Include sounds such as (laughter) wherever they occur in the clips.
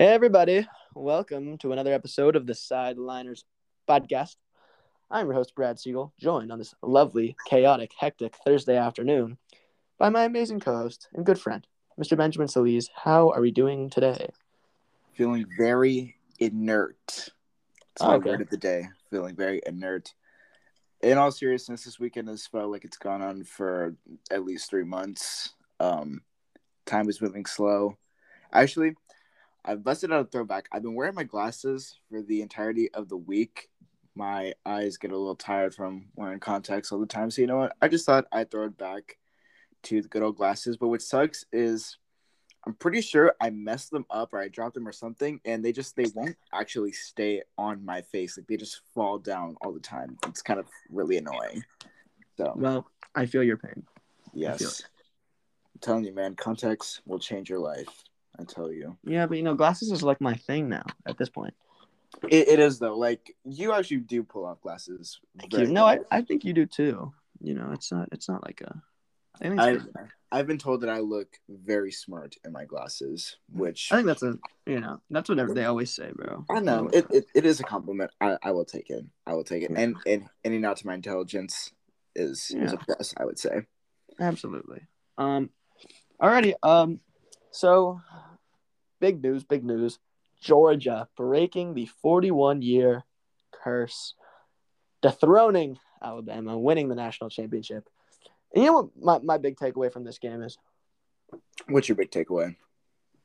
Hey, everybody. Welcome to another episode of the Sideliners podcast. I'm your host, Brad Siegel, joined on this lovely, chaotic, hectic Thursday afternoon by my amazing co host and good friend, Mr. Benjamin Solis. How are we doing today? Feeling very inert. It's Oh, my okay. word of the day. Feeling very inert. In all seriousness, this weekend has felt like it's gone on for at least three months. Um, time is moving slow. Actually, I've busted out a throwback. I've been wearing my glasses for the entirety of the week. My eyes get a little tired from wearing contacts all the time. So you know what? I just thought I'd throw it back to the good old glasses. But what sucks is I'm pretty sure I messed them up or I dropped them or something, and they just they won't actually stay on my face. Like they just fall down all the time. It's kind of really annoying. So Well, I feel your pain. yes, I'm telling you, man, contacts will change your life. I tell you, Yeah, but you know, glasses is like my thing now at this point. it, it is though. Like you actually do pull off glasses. Thank you. No, I. I think you do too. You know, it's not it's not like a I think, it's I good. I've been told that I look very smart in my glasses, which I think that's a you know, that's what they always say, bro. I know it, it, it is a compliment. I, I will take it. I will take it. And and any nod to my intelligence is is a plus. I would say. Absolutely. Um alrighty, um so big news, big news. Georgia breaking the 41 year curse, dethroning Alabama, winning the national championship. And you know what my, my big takeaway from this game is? What's your big takeaway?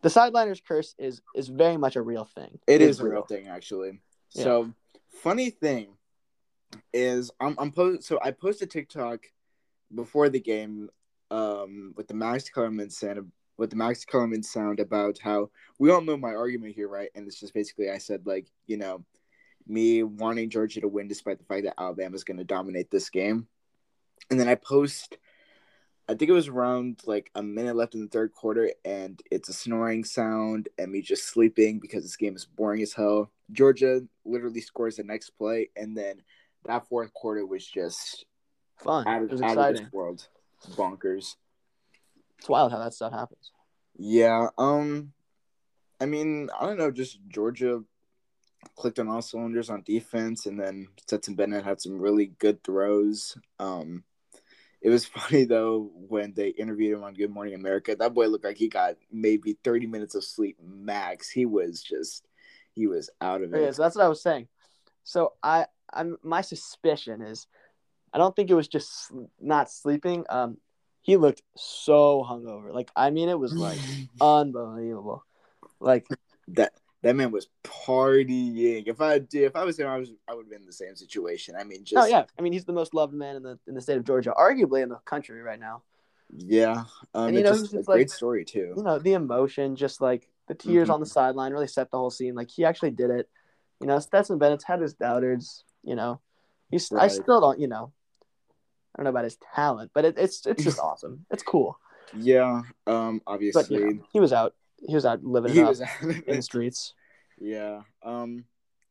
The sideliners curse is is very much a real thing. It It's is a real thing, actually. So, funny thing is, I'm I'm post. So I posted TikTok before the game, um, with the Max Kellerman sound, with the Max Kellerman sound about how we all know my argument here, right? And it's just basically I said like, you know, me wanting Georgia to win despite the fact that Alabama's going to dominate this game, and then I post. I think it was around like a minute left in the third quarter, and it's a snoring sound and me just sleeping because this game is boring as hell. Georgia literally scores the next play, and then that fourth quarter was just Fun. out It of, was out of exciting. this world, bonkers. It's wild how that stuff happens. Yeah, um, I mean, I don't know, just Georgia clicked on all cylinders on defense, and then Stetson Bennett had some really good throws. Um, it was (laughs) funny though when they interviewed him on Good Morning America. That boy looked like he got maybe thirty minutes of sleep max. He was just, he was out of it. Yeah, so that's what I was saying. So I, I'm my suspicion is, I don't think it was just not sleeping. Um, he looked so hungover. Like I mean, it was like (sighs) unbelievable. Like that that man was partying. If I did, if I was him, I was I would have been in the same situation. I mean, just oh yeah, I mean he's the most loved man in the in the state of Georgia, arguably in the country right now. yeah. Um, And, you it's know, just he's a just great story too. You know the emotion, just like the tears Mhm. on the sideline, really set the whole scene. Like he actually did it. You know, Stetson Bennett's had his doubters. You know, he's I still don't. You know, I don't know about his talent, but it, it's it's just (laughs) awesome. It's cool. Yeah. Um. But Obviously, you know, he was out. He was out living he it up was. in the streets. yeah. Um.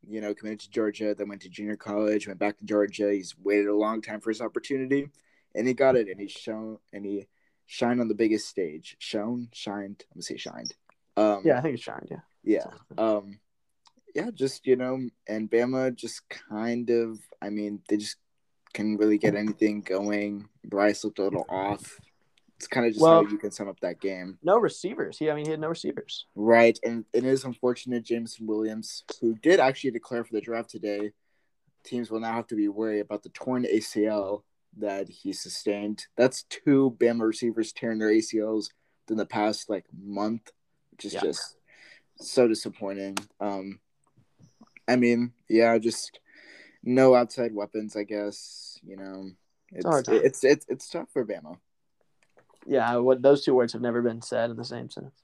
You know, committed to Georgia, then went to junior college, went back to Georgia. He's waited a long time for his opportunity, and he got it. And he's shown, and he shined on the biggest stage. Shown, shined. I'm gonna say shined. Um. Yeah, I think it's shined. Yeah. Yeah. Um yeah, just you know, and Bama just kind of I mean, they just couldn't really get anything going. Bryce looked a little off. It's kind of just Well- how you can sum up that game. No receivers. He, I mean, he had no receivers. Right. And it is unfortunate Jameson Williams, who did actually declare for the draft today, teams will now have to be worried about the torn ACL that he sustained. That's two Bama receivers tearing their ACLs in the past like month, which is Yeah. just so disappointing. Um I mean, yeah, just no outside weapons, I guess. You know, it's time. it's it's it's tough for Bama. Yeah, what those two words have never been said in the same sentence.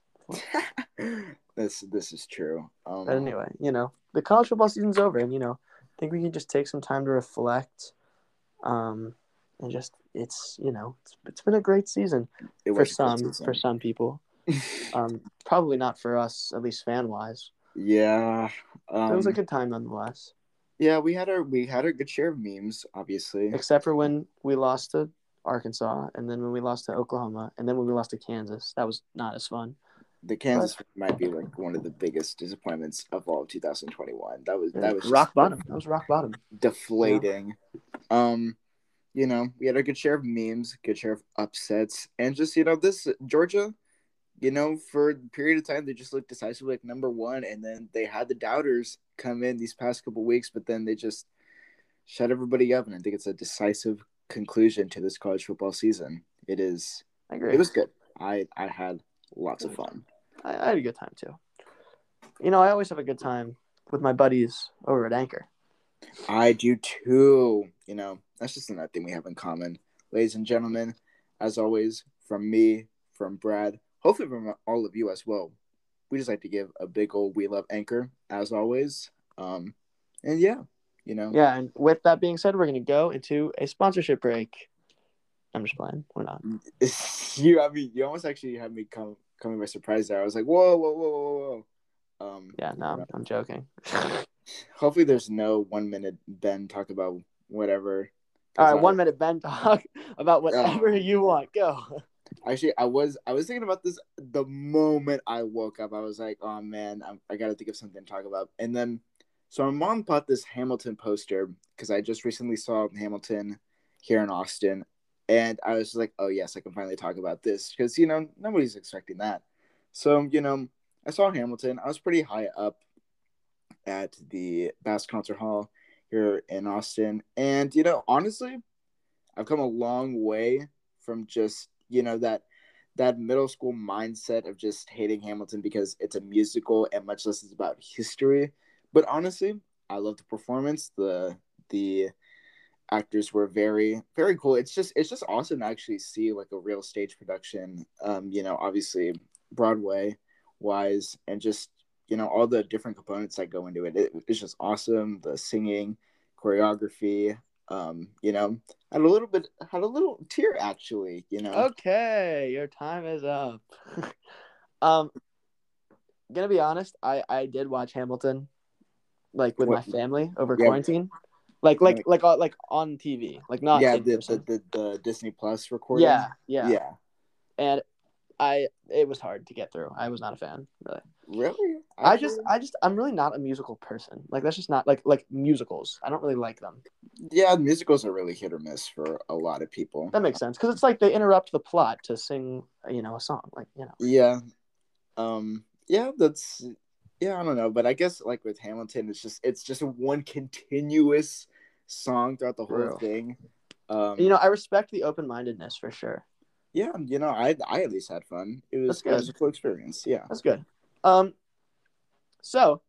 (laughs) this this is true. Um, But anyway, you know, the college football season's over, and you know, I think we can just take some time to reflect, um, and just it's you know, it's, it's been a great season for was a good some season. for some people. (laughs) Um, probably not for us, at least fan wise. Yeah. Um, it was a good time nonetheless, yeah, we had our we had our good share of memes, obviously. except for when we lost to Arkansas, and then when we lost to Oklahoma, and then when we lost to Kansas. That was not as fun. the Kansas might be like one of the biggest disappointments of all of 2021. That was that was rock bottom. That was rock bottom. deflating. Um, you know, we had a good share of memes, good share of upsets, and just you know this Georgia, you know, for a period of time they just looked decisively like number one, and then they had the doubters come in these past couple weeks, but then they just shut everybody up, and I think it's a decisive conclusion to this college football season. It is. I agree. It was good. I I had lots of fun. I, I had a good time too. You know, I always have a good time with my buddies over at Anchor. I do too. You know, that's just another thing we have in common. Ladies and gentlemen, as always, from me, from Brad, hopefully from all of you as well. We just like to give a big old we love anchor as always. Um and yeah, you know. Yeah, and with that being said, we're gonna go into a sponsorship break. I'm just playing. We're not. (laughs) you I mean you almost actually had me come coming by surprise there. I was like, whoa, whoa, whoa, whoa, whoa. Um Yeah, no, I'm, I'm joking. (laughs) hopefully there's no one minute Ben talk about whatever. All right, I- one minute, Ben. Talk (laughs) about whatever you want. Go. Actually, I was I was thinking about this the moment I woke up. I was like, "Oh man, I'm, I got to think of something to talk about." And then, so my mom bought this Hamilton poster because I just recently saw Hamilton here in Austin, and I was like, "Oh yes, I can finally talk about this," because you know nobody's expecting that. So you know, I saw Hamilton. I was pretty high up at the Bass Concert Hall here in Austin, and you know, honestly, I've come a long way from just you know that that middle school mindset of just hating Hamilton because it's a musical and much less is about history. But honestly, I love the performance. The the actors were very very cool. It's just it's just awesome to actually see like a real stage production. Um, you know, obviously Broadway wise, and just you know all the different components that go into it. it it's just awesome. The singing, choreography. Um, you know, had a little bit had a little tear actually. You know. Okay, your time is up. (laughs) um, gonna be honest, I I did watch Hamilton, like with my family over Yeah. quarantine, like like Yeah. like uh, like on TV, like not yeah, the, the, the the Disney Plus recording. yeah, yeah, yeah. and I it was hard to get through. I was not a fan, really. Really? I just I just I'm really not a musical person. Like that's just not like like musicals. I don't really like them. yeah, musicals are really hit or miss for a lot of people. That makes sense because it's like they interrupt the plot to sing, you know, a song. Like you know, Yeah. Um. Yeah, that's. Yeah, I don't know, but I guess like with Hamilton, it's just it's just one continuous song throughout the whole True. thing. Um, you know, I respect the open mindedness for sure. Yeah, you know, I I at least had fun. It was it was a cool experience. Yeah. That's good. Um, so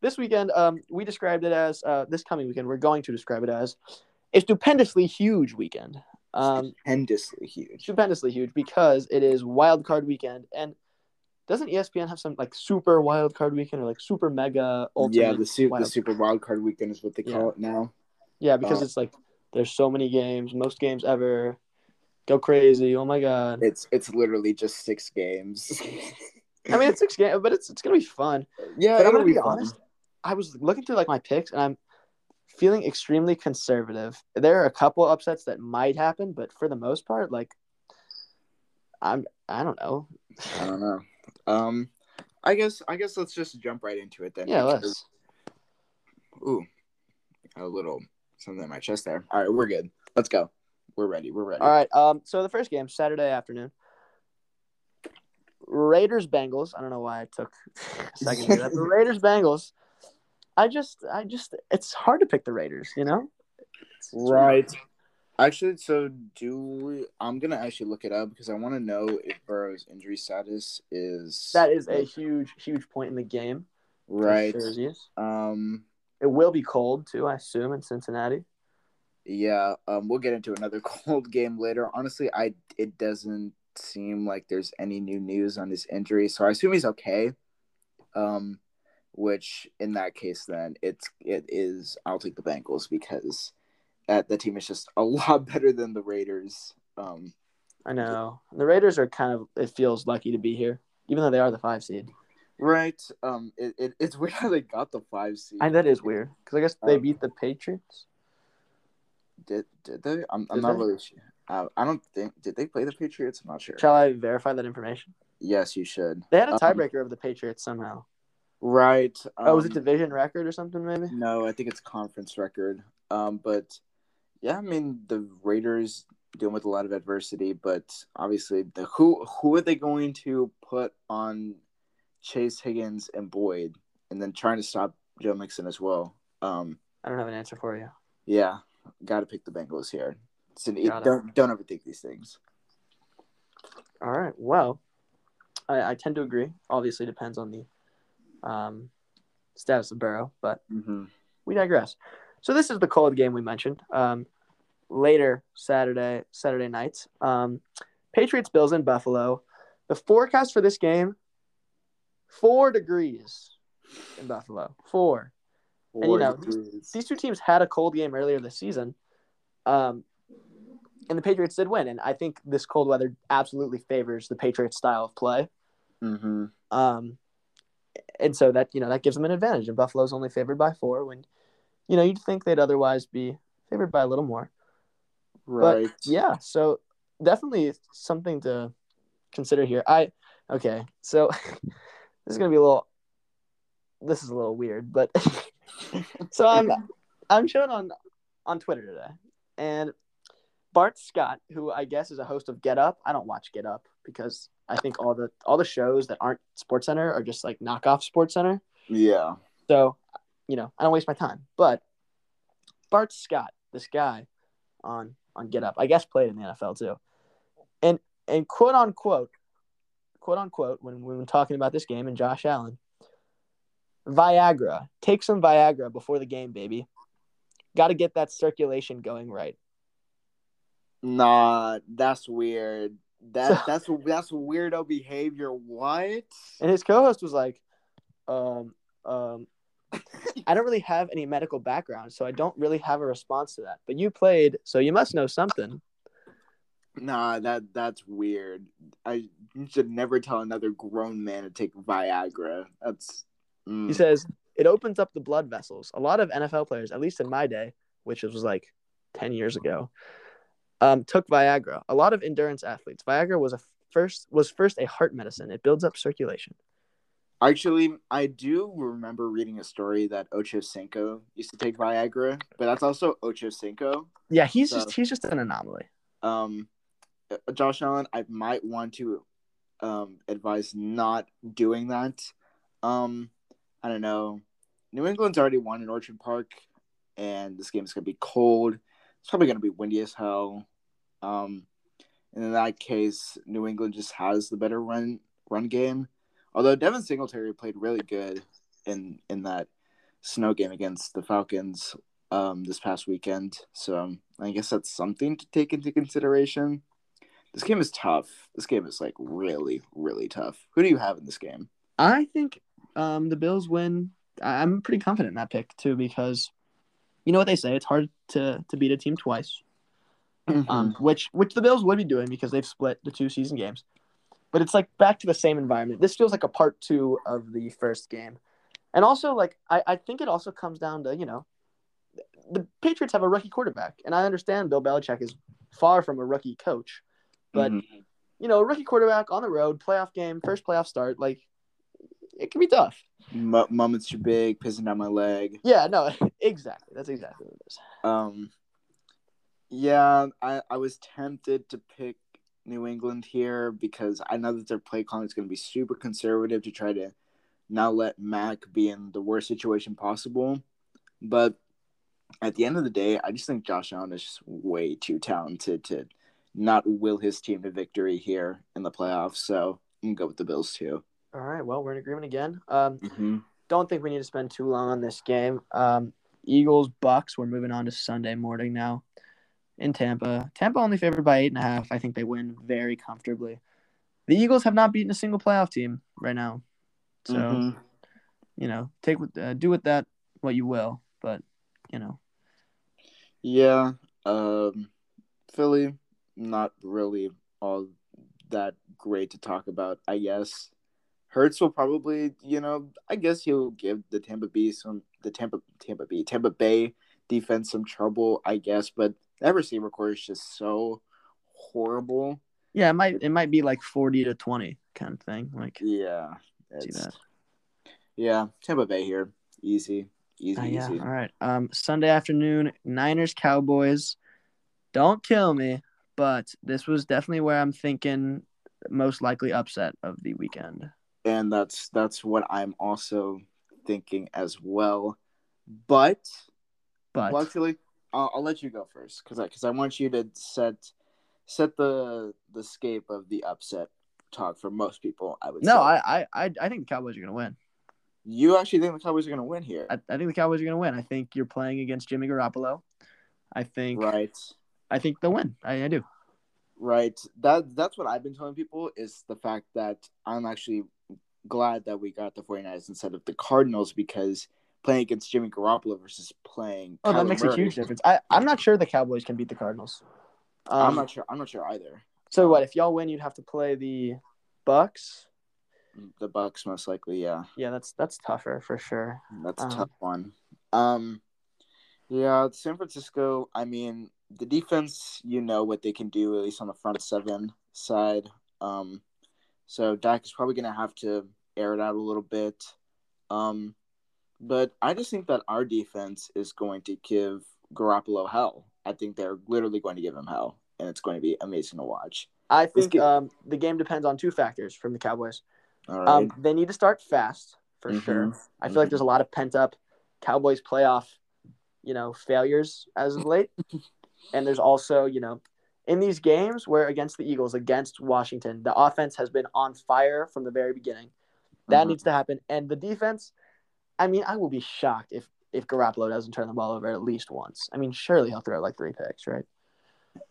this weekend, um, we described it as uh, this coming weekend. We're going to describe it as a stupendously huge weekend. Um, Stupendously huge. stupendously huge because it is wild card weekend and. Doesn't ESPN have some like super wild card weekend or like super mega ultimate? Yeah, the su- the super wild card weekend is what they call Yeah. it now. Yeah, because Uh, it's like there's so many games, most games ever. Go crazy! Oh my god! It's it's literally just six games. I mean, it's six games, but it's it's gonna be fun. yeah, But I'm gonna be be honest. I was looking through like my picks, and I'm feeling extremely conservative. There are a couple upsets that might happen, but for the most part, like I'm I don't know. I don't know. Um, I guess I guess let's just jump right into it then. Yeah, let's. Ooh, a little something in my chest there. All right, we're good. Let's go. We're ready. We're ready. All right. Um. So the first game, Saturday afternoon. Raiders Bengals. I don't know why I took a second to that. but (laughs) Raiders Bengals. I just, I just, it's hard to pick the Raiders. You know. It's- it's Right. Actually, so do we, I'm gonna actually look it up because I want to know if Burrow's injury status is That is a huge, huge point in the game. right. Um, It will be cold too, I assume, in Cincinnati. Yeah. Um, we'll get into another (laughs) cold game later. Honestly, I it doesn't seem like there's any new news on his injury, so I assume he's okay. Um, which in that case, then it's it is I'll take the Bengals because that the team is just a (laughs) lot better than the Raiders. Um, I know the Raiders are kind of. It feels lucky to be here, even though they are the five seed. right. Um, it, it it's (laughs) weird how they got the five seed. And that is weird because I guess they Um, beat the Patriots. Did did they? I'm, I'm Did not they? really sure. Uh, I don't think did they play the Patriots? I'm not sure. Shall I verify that information? Yes, you should. They had a Um, tiebreaker over the Patriots somehow. Right. oh, was it um, division record or something? Maybe. No, I think it's conference record. Um, but yeah, I mean the Raiders dealing with a lot of adversity, but obviously the who who are they going to put on Chase Higgins and Boyd, and then trying to stop Joe Mixon as well. Um, I don't have an answer for you. yeah, got to pick the Bengals here. So it. don't don't overthink these things. All right. Well, I, I tend to agree. Obviously, depends on the um, status of Burrow, but Mm-hmm. we digress. So this is the cold game we mentioned. Um, later Saturday, Saturday nights. Um, Patriots Bills in Buffalo. The forecast for this game: four degrees in Buffalo. Four. And, you know, These two teams had a cold game earlier this season, um, and the Patriots did win. And I think this cold weather absolutely favors the Patriots' style of play. mm-hmm. Um, and so that you know that gives them an advantage. And Buffalo's only favored by four when, you know, you'd think they'd otherwise be favored by a little more. Right. But yeah, so definitely something to consider here. I okay, so (laughs) this is gonna be a little. This is a little weird, but (laughs) so I'm I'm showing on on Twitter today, and Bart Scott, who I guess is a host of Get Up. I don't watch Get Up because I think all the all the shows that aren't Sports Center are just like knockoff Sports Center. Yeah. So, you know, I don't waste my time. But Bart Scott, this guy on on Get Up, I guess played in the NFL too. And and quote unquote, quote unquote, when we were talking about this game and Josh Allen, Viagra. Take some Viagra before the game, baby. Got to get that circulation going right. Nah, that's weird. That So- (laughs) that's that's weirdo behavior. What? And his co-host was like, um, um, I don't really have any medical background, so I don't really have a response to that. But you played, so you must know something. Nah, that that's weird. I you should never tell another grown man to take Viagra. That's mm. He says it opens up the blood vessels. A lot of NFL players, at least in my day, which was like ten years ago, um, took Viagra. A lot of endurance athletes. Viagra was a first was first a heart medicine. It builds up circulation. actually I do remember reading a story that Ocho Cinco used to take Viagra, but that's also Ocho Cinco. Yeah, he's So- just he's just an anomaly. Um, uh, Josh Allen, I might want to um advise not doing that. Um, I don't know. New England's already won in Orchard Park, and this game is gonna be cold. It's probably gonna be windy as hell. Um, and in that case, New England just has the better run run game. Although Devin Singletary played really good in in that snow game against the Falcons um this past weekend, so I guess that's something to take into consideration. This game is tough. This game is like really, really tough. Who do you have in this game? I think um, the Bills win. I'm pretty confident in that pick too because you know what they say. It's hard to to beat a team twice. um, which which the Bills would be doing because they've split the two season games. But it's like back to the same environment. This feels like a part two of the first game, and also like I, I think it also comes down to you know, the Patriots have a rookie quarterback, and I understand Bill Belichick is far from a rookie coach, but Mhm. you know, a rookie quarterback on the road, playoff game, first playoff start, like it can be tough. M- moments too big, pissing down my leg. Yeah, no, (laughs) exactly. That's exactly what it is. Um, yeah, I, I was tempted to pick New England here because I know that their play calling is going to be super conservative to try to not let Mac be in the worst situation possible. But at the end of the day, I just think Josh Allen is just way too talented to not will his team to victory here in the playoffs. So I'm going to go with the Bills too. All right, well, we're in agreement again. Um, Mm-hmm. don't think we need to spend too long on this game. Um, Eagles Bucs. We're moving on to Sunday morning now in Tampa. Tampa only favored by eight and a half. I think they win very comfortably. The Eagles have not beaten a single playoff team right now, so Mhm. you know, take uh, do with that what you will. But you know, Yeah. Um, Philly, not really all that great to talk about, I guess. Hurts will probably, you know, I guess he'll give the Tampa Bay some the Tampa Tampa Bay Tampa Bay defense some trouble, I guess. But that receiver core is just so horrible. Yeah, it might it might be like forty to twenty kind of thing. Like Yeah. see that. Yeah. Tampa Bay here. Easy. Easy, Uh, yeah. easy. All right. Um, Sunday afternoon, Niners Cowboys. Don't kill me, but this was definitely where I'm thinking most likely upset of the weekend. And that's that's what I'm also thinking as well. But But well, actually, I'll, I'll let you go first because I because I want you to set set the the scape of the upset talk for most people. I would no, say. I, I I I think the Cowboys are gonna win. you actually think the Cowboys are going to win here, I, I think the Cowboys are gonna win. I think you're playing against Jimmy Garoppolo. I think right? I think they'll win. I, I do. Right. That that's what I've been telling people is the fact that I'm actually glad that we got the 49ers instead of the Cardinals because playing against Jimmy Garoppolo versus playing Oh, that makes Murray, a huge difference. I I'm not sure the Cowboys can beat the Cardinals. Um, I'm not sure. I'm not sure either. So what if y'all win? You'd have to play the Bucs. The Bucs most likely, yeah. Yeah, that's that's tougher for sure. That's a Um, tough one. Um yeah, San Francisco, I mean, the defense, you know what they can do at least on the front seven side. Um so Dak is probably going to have to air it out a little bit. Um but I just think that our defense is going to give Garoppolo hell. I think they're literally going to give him hell and it's going to be amazing to watch. I think ga- um, the game depends on two factors from the Cowboys. All right. Um, they need to start fast for Mhm. sure. I feel like there's a lot of pent up Cowboys playoff, you know, failures as of late, (laughs) and there's also you know, in these games where against the Eagles, against Washington, the offense has been on fire from the very beginning. That Mhm. needs to happen, and the defense. I mean, I will be shocked if if Garoppolo doesn't turn the ball over at least once. I mean, surely he'll throw like three picks, right?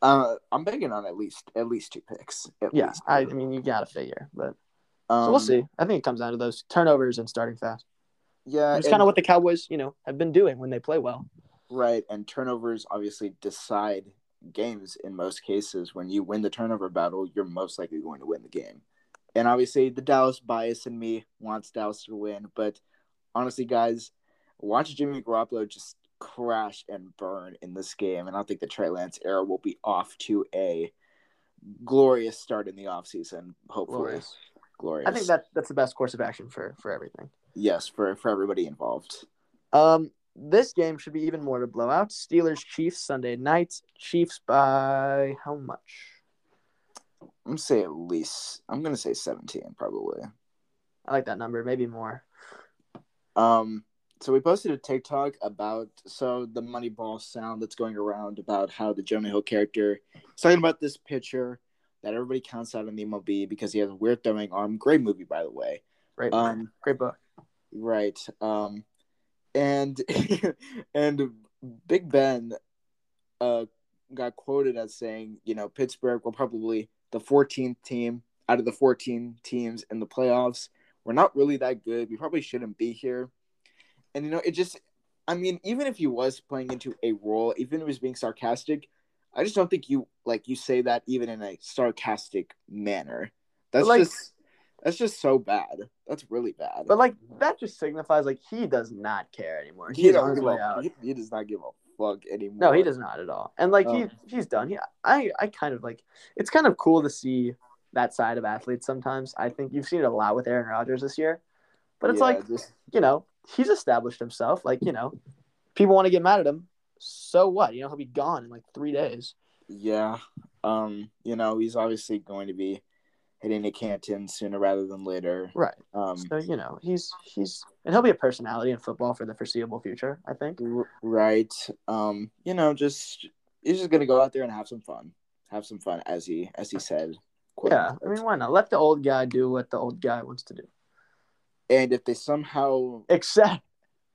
uh, I'm betting on at least at least two picks. Yeah. I, I mean, you gotta figure, but um, so we'll see. I think it comes down to those turnovers and starting fast. Yeah, It's kind of what the Cowboys, you know, have been doing when they play well. Right, and turnovers obviously decide games in most cases. When you win the turnover battle, you're most likely going to win the game. And obviously, the Dallas bias in me wants Dallas to win, but honestly, guys, watch Jimmy Garoppolo just crash and burn in this game, and I think the Trey Lance era will be off to a glorious start in the offseason. Hopefully, glorious. Glorious. I think that that's the best course of action for for everything. yes for for everybody involved. Um, this game should be even more to blowout. Steelers Chiefs Sunday night. Chiefs by how much? I'm gonna say at least. I'm gonna say 17 probably. I like that number, maybe more. Um, so we posted a TikTok about so the Moneyball sound that's going around about how the Jonah Hill character is talking about this pitcher that everybody counts out in the MLB because he has a weird throwing arm. Great movie, by the way. Great, Um, great book. Right. Um, and (laughs) and Big Ben, uh, got quoted as saying, you know, Pittsburgh were probably the 14th team out of the 14 teams in the playoffs. We're not really that good. We probably shouldn't be here. And you know, it just, I mean, even if he was playing into a role, even if he was being sarcastic, I just don't think you like you say that even in a sarcastic manner. That's like- just that's just so bad. That's really bad. But like that just signifies like he does not care anymore. he, He's on his way out. he, he does not give a fuck anymore. No, he does not at all. And like he he's done. He, I I kind of like it's kind of cool to see that side of athletes sometimes. I think you've seen it a lot with Aaron Rodgers this year. But it's Yeah, like, just- you know, he's established himself. Like, you know, people want to get mad at him. So what? You know, he'll be gone in like three days. yeah. Um, you know, he's obviously going to be hitting to Canton sooner rather than later. Right. Um, So, you know, he's he's and he'll be a personality in football for the foreseeable future, I think. r- right. Um, you know, just he's just gonna go out there and have some fun. Have some fun, as he as he said. Yeah. I mean, why not? Let the old guy do what the old guy wants to do. And if they somehow Except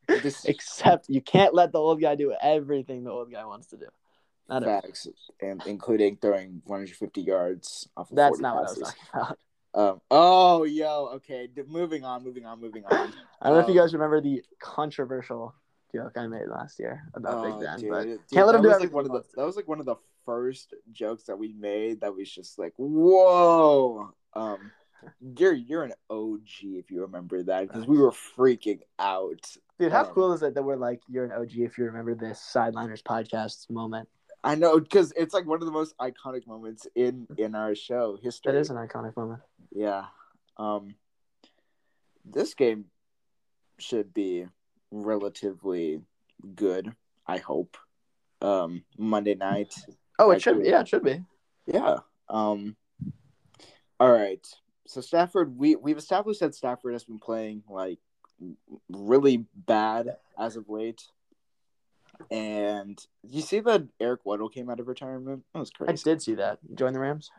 this (laughs) except you can't let the old guy do everything the old guy wants to do. Not facts, and including throwing 150 yards off of That's 40 not what I was talking about. Um, oh, yo, okay. D- moving on, moving on, moving on. I don't know if you Um, guys remember the controversial joke I made last year about Oh, Big Ben, dude, but dude, can't let him that do was like one of the that was like one of the first jokes that we made that was just like whoa. Um, you're you're an OG if you remember that because we were freaking out. dude, how um, cool is it that we're like, you're an OG if you remember this Sideliners podcast moment? I know because it's like one of the most iconic moments in in our show history. It is an iconic moment. Yeah. Um. This game should be relatively good. I hope. Um. Monday night. Oh, it should. Be. Yeah, it should be. Yeah. Um. All right. So Stafford, we we've established that Stafford has been playing like really bad as of late. And you see that Eric Weddle came out of retirement? That was crazy. I did see that. Join the Rams.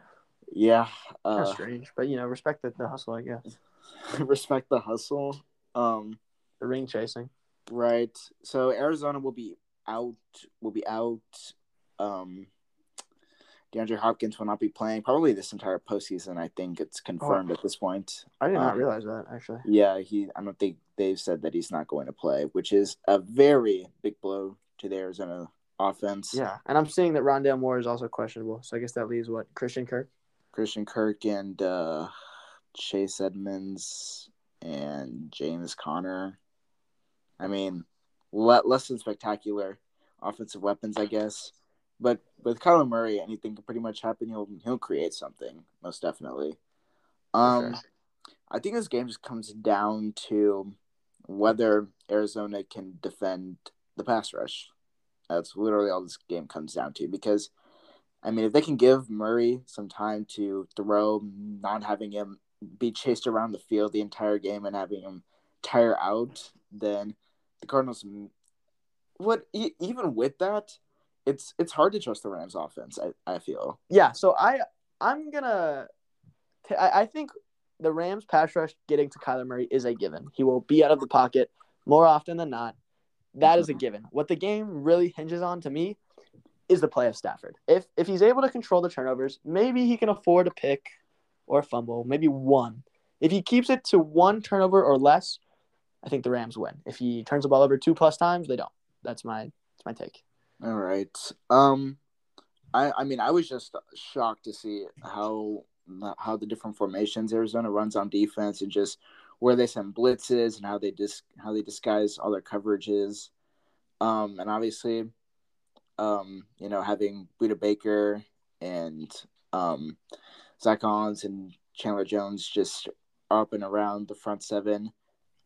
Yeah. Uh, strange, but you know, respect the, the hustle, I guess. (laughs) respect the hustle. Um, the ring chasing. Right. So Arizona will be out. Will be out. Um, DeAndre Hopkins will not be playing probably this entire postseason. I think it's confirmed oh, at this point. I did not um, realize that actually. Yeah, he. I don't think they've said that he's not going to play, which is a very big blow to the Arizona offense. Yeah, and I'm seeing that Rondale Moore is also questionable. So I guess that leaves what Christian Kirk, Christian Kirk, and uh, Chase Edmonds and James Conner. I mean, le- less than spectacular offensive weapons, I guess. But with Kyler Murray, anything can pretty much happen. He'll he'll create something, most definitely. Um, sure. I think this game just comes down to whether Arizona can defend the pass rush. That's literally all this game comes down to. Because, I mean, if they can give Murray some time to throw, not having him be chased around the field the entire game and having him tire out, then the Cardinals. What even with that, it's it's hard to trust the Rams offense. I, I feel. Yeah, so I I'm gonna t- I, I think the Rams pass rush getting to Kyler Murray is a given. He will be out of the pocket more often than not. That is a given. What the game really hinges on to me is the play of Stafford. If if he's able to control the turnovers, maybe he can afford a pick or a fumble, maybe one. If he keeps it to one turnover or less, I think the Rams win. If he turns the ball over two plus times, they don't. That's my that's my take. All right. Um, I I mean I was just shocked to see how how the different formations Arizona runs on defense and just where they send blitzes and how they dis how they disguise all their coverages. Um, and obviously, um, you know, having Budda Baker and um, Zach Collins and Chandler Jones just up and around the front seven.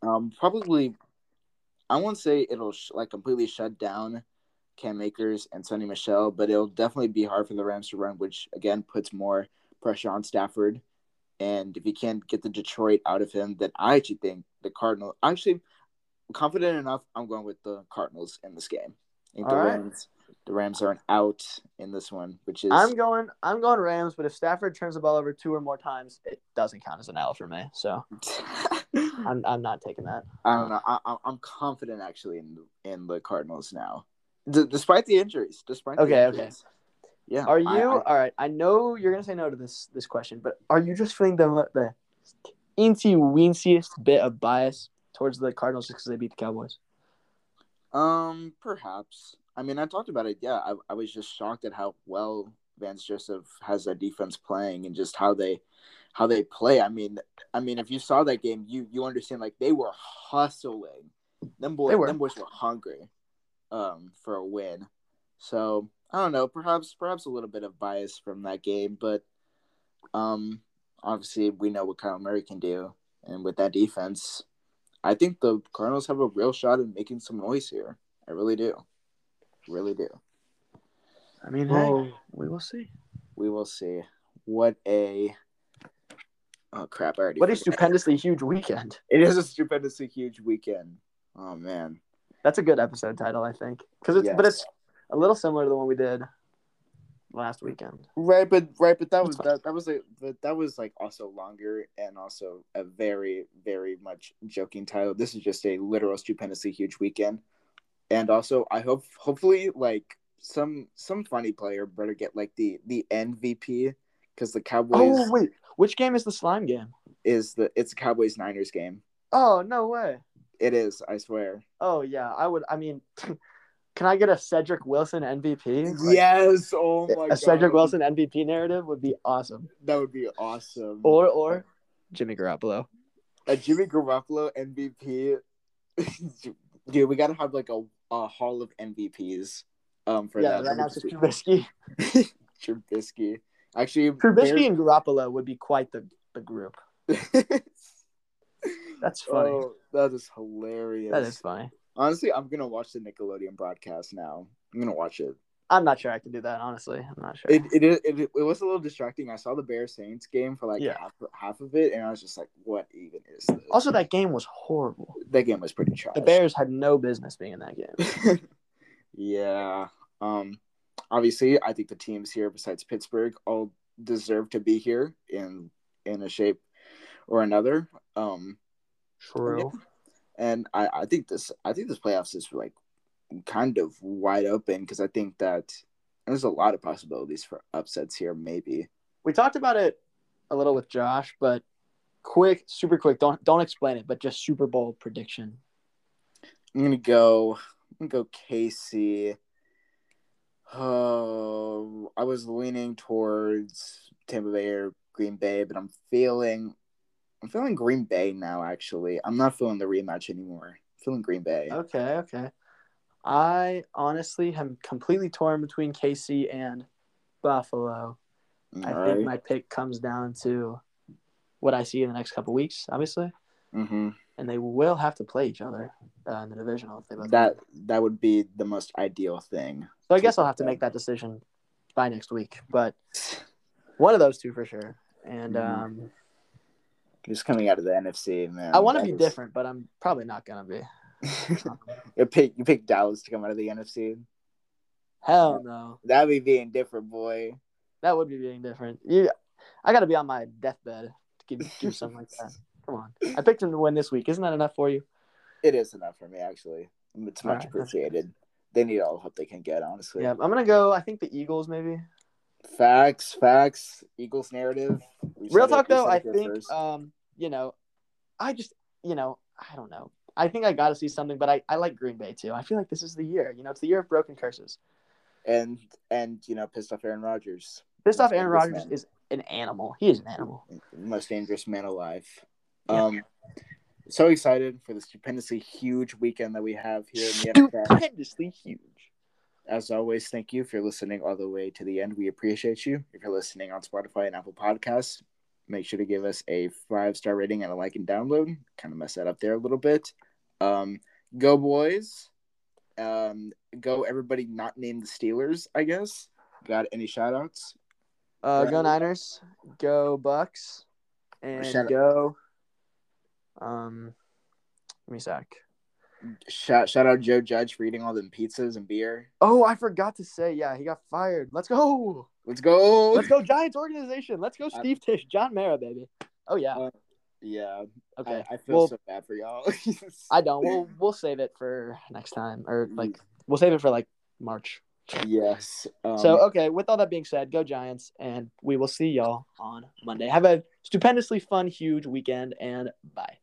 Um, probably, I won't say it'll sh- like completely shut down Cam Akers and Sony Michel, but it'll definitely be hard for the Rams to run, which again puts more pressure on Stafford. And if you can't get the Detroit out of him, then I actually think the Cardinals. Actually, confident enough. I'm going with the Cardinals in this game. I think the right. Rams. The Rams are an out in this one, which is. I'm going. I'm going Rams, but if Stafford turns the ball over two or more times, it doesn't count as an L for me. So. (laughs) I'm, I'm not taking that. I don't know. I, I'm confident actually in in the Cardinals now. D- despite the injuries, despite okay, injuries. okay. Yeah. Are you I, I, all right? I know you're gonna say no to this this question, but are you just feeling the the incy weensiest bit of bias towards the Cardinals just because they beat the Cowboys? Um, perhaps. I mean, I talked about it. Yeah, I, I was just shocked at how well Vance Joseph has that defense playing and just how they how they play. I mean, I mean, if you saw that game, you you understand like they were hustling. Them boys, them boys were hungry um, for a win. So I don't know, perhaps perhaps a little bit of bias from that game, but um, obviously we know what Kyler Murray can do, and with that defense, I think the Cardinals have a real shot at making some noise here. I really do, really do. I mean, well, hey, we will see. We will see. What a oh crap! I already. What a stupendously huge weekend! (laughs) It is a stupendously huge weekend. Oh man. That's a good episode title, I think, because it's yes. but it's a little similar to the one we did last weekend. Right, but right, but that was that, that was a but that was like also longer and also a very very much joking title. This is just a literal stupendously huge weekend, and also I hope hopefully like some some funny player better get like the the MVP because the Cowboys. Oh wait, which game is the slime game? Is the it's a Cowboys Niners game? Oh no way! It is, I swear. Oh yeah, I would. I mean, can I get a Cedric Wilson MVP? Like, yes. Oh my God. a god. Cedric Wilson MVP narrative would be awesome. That would be awesome. Or or Jimmy Garoppolo. A Jimmy Garoppolo MVP. (laughs) Dude, we gotta have like a, a hall of MVPs Um, for yeah, that. right now it's Trubisky. (laughs) Trubisky. Actually, Trubisky and Garoppolo would be quite the, the group. (laughs) That's funny. oh, that is hilarious. that is funny. Honestly, I'm gonna watch the Nickelodeon broadcast now. I'm gonna watch it. I'm not sure I can do that. Honestly, I'm not sure. It it, it, it, it was a little distracting. I saw the Bears Saints game for like Yeah. half, half of it, and I was just like, "What even is this?" also, that game was horrible. that game was pretty trash. The Bears had no business being in that game. (laughs) yeah. Um. Obviously, I think the teams here, besides Pittsburgh, all deserve to be here in in a shape or another. Um. True. And I, I think this I think this playoffs is like kind of wide open because I think that there's a lot of possibilities for upsets here. Maybe We talked about it a little with Josh, but quick, super quick. Don't don't explain it, but just Super Bowl prediction. I'm gonna go. I'm gonna go KC. Oh, I was leaning towards Tampa Bay or Green Bay, but I'm feeling I'm feeling Green Bay now. Actually, I'm not feeling the rematch anymore. I'm feeling Green Bay. Okay, okay. I honestly am completely torn between KC and Buffalo. I All think my pick comes down to what I see in the next couple weeks, obviously, mm-hmm. and they will have to play each other uh, in the divisional. If they both That that would be the most ideal thing. so I guess I'll have to make that decision by next week, but one of those two for sure. And Mhm. um, Just coming out of the NFC, man. I want to be is- different, but I'm probably not gonna be. (laughs) you pick you pick Dallas to come out of the NFC. Hell no, That'd be being different, boy. that would be being different. You, I got to be on my deathbed to give, do something like that. Come on, I picked him to win this week. Isn't that enough for you? It is enough for me, actually. It's much right. appreciated. They need all the help they can get, honestly. Yeah, I'm gonna go. I think the Eagles maybe. Facts, facts. Eagles narrative. We Real talk though, I think first. um, you know, I just you know, I don't know. I think I got to see something, but I, I like Green Bay too. I feel like this is the year. You know, it's the year of broken curses. and and you know, pissed off Aaron Rodgers. Pissed off Aaron Rodgers man. is an animal. He is an animal. most dangerous man alive. Yeah. Um, so excited for the stupendously huge weekend that we have here in the. Stupendously huge. As always, thank you if you're listening all the way to the end. We appreciate you. If you're listening on Spotify and Apple Podcasts, make sure to give us a five star rating and a like and download. Kind of mess that up there a little bit. Um, go boys. Um, go everybody not named the Steelers. I guess. Got any shout outs? Uh, go Niners. Go Bucs. And Shout out- go. Um, give me a sec. Shout shout out Joe Judge for eating all them pizzas and beer. Oh, I forgot to say. Yeah, he got fired. Let's go. Let's go. Let's go Giants organization. Let's go I- Steve Tisch, John Mara, baby. Oh yeah. Uh, Yeah, Okay. I, I feel well, so bad for y'all. (laughs) I don't. We'll we'll save it for next time, or Mm. like we'll save it for like March. yes. Um, so okay. With all that being said, go Giants, and we will see y'all on Monday. Have a stupendously fun, huge weekend, and bye.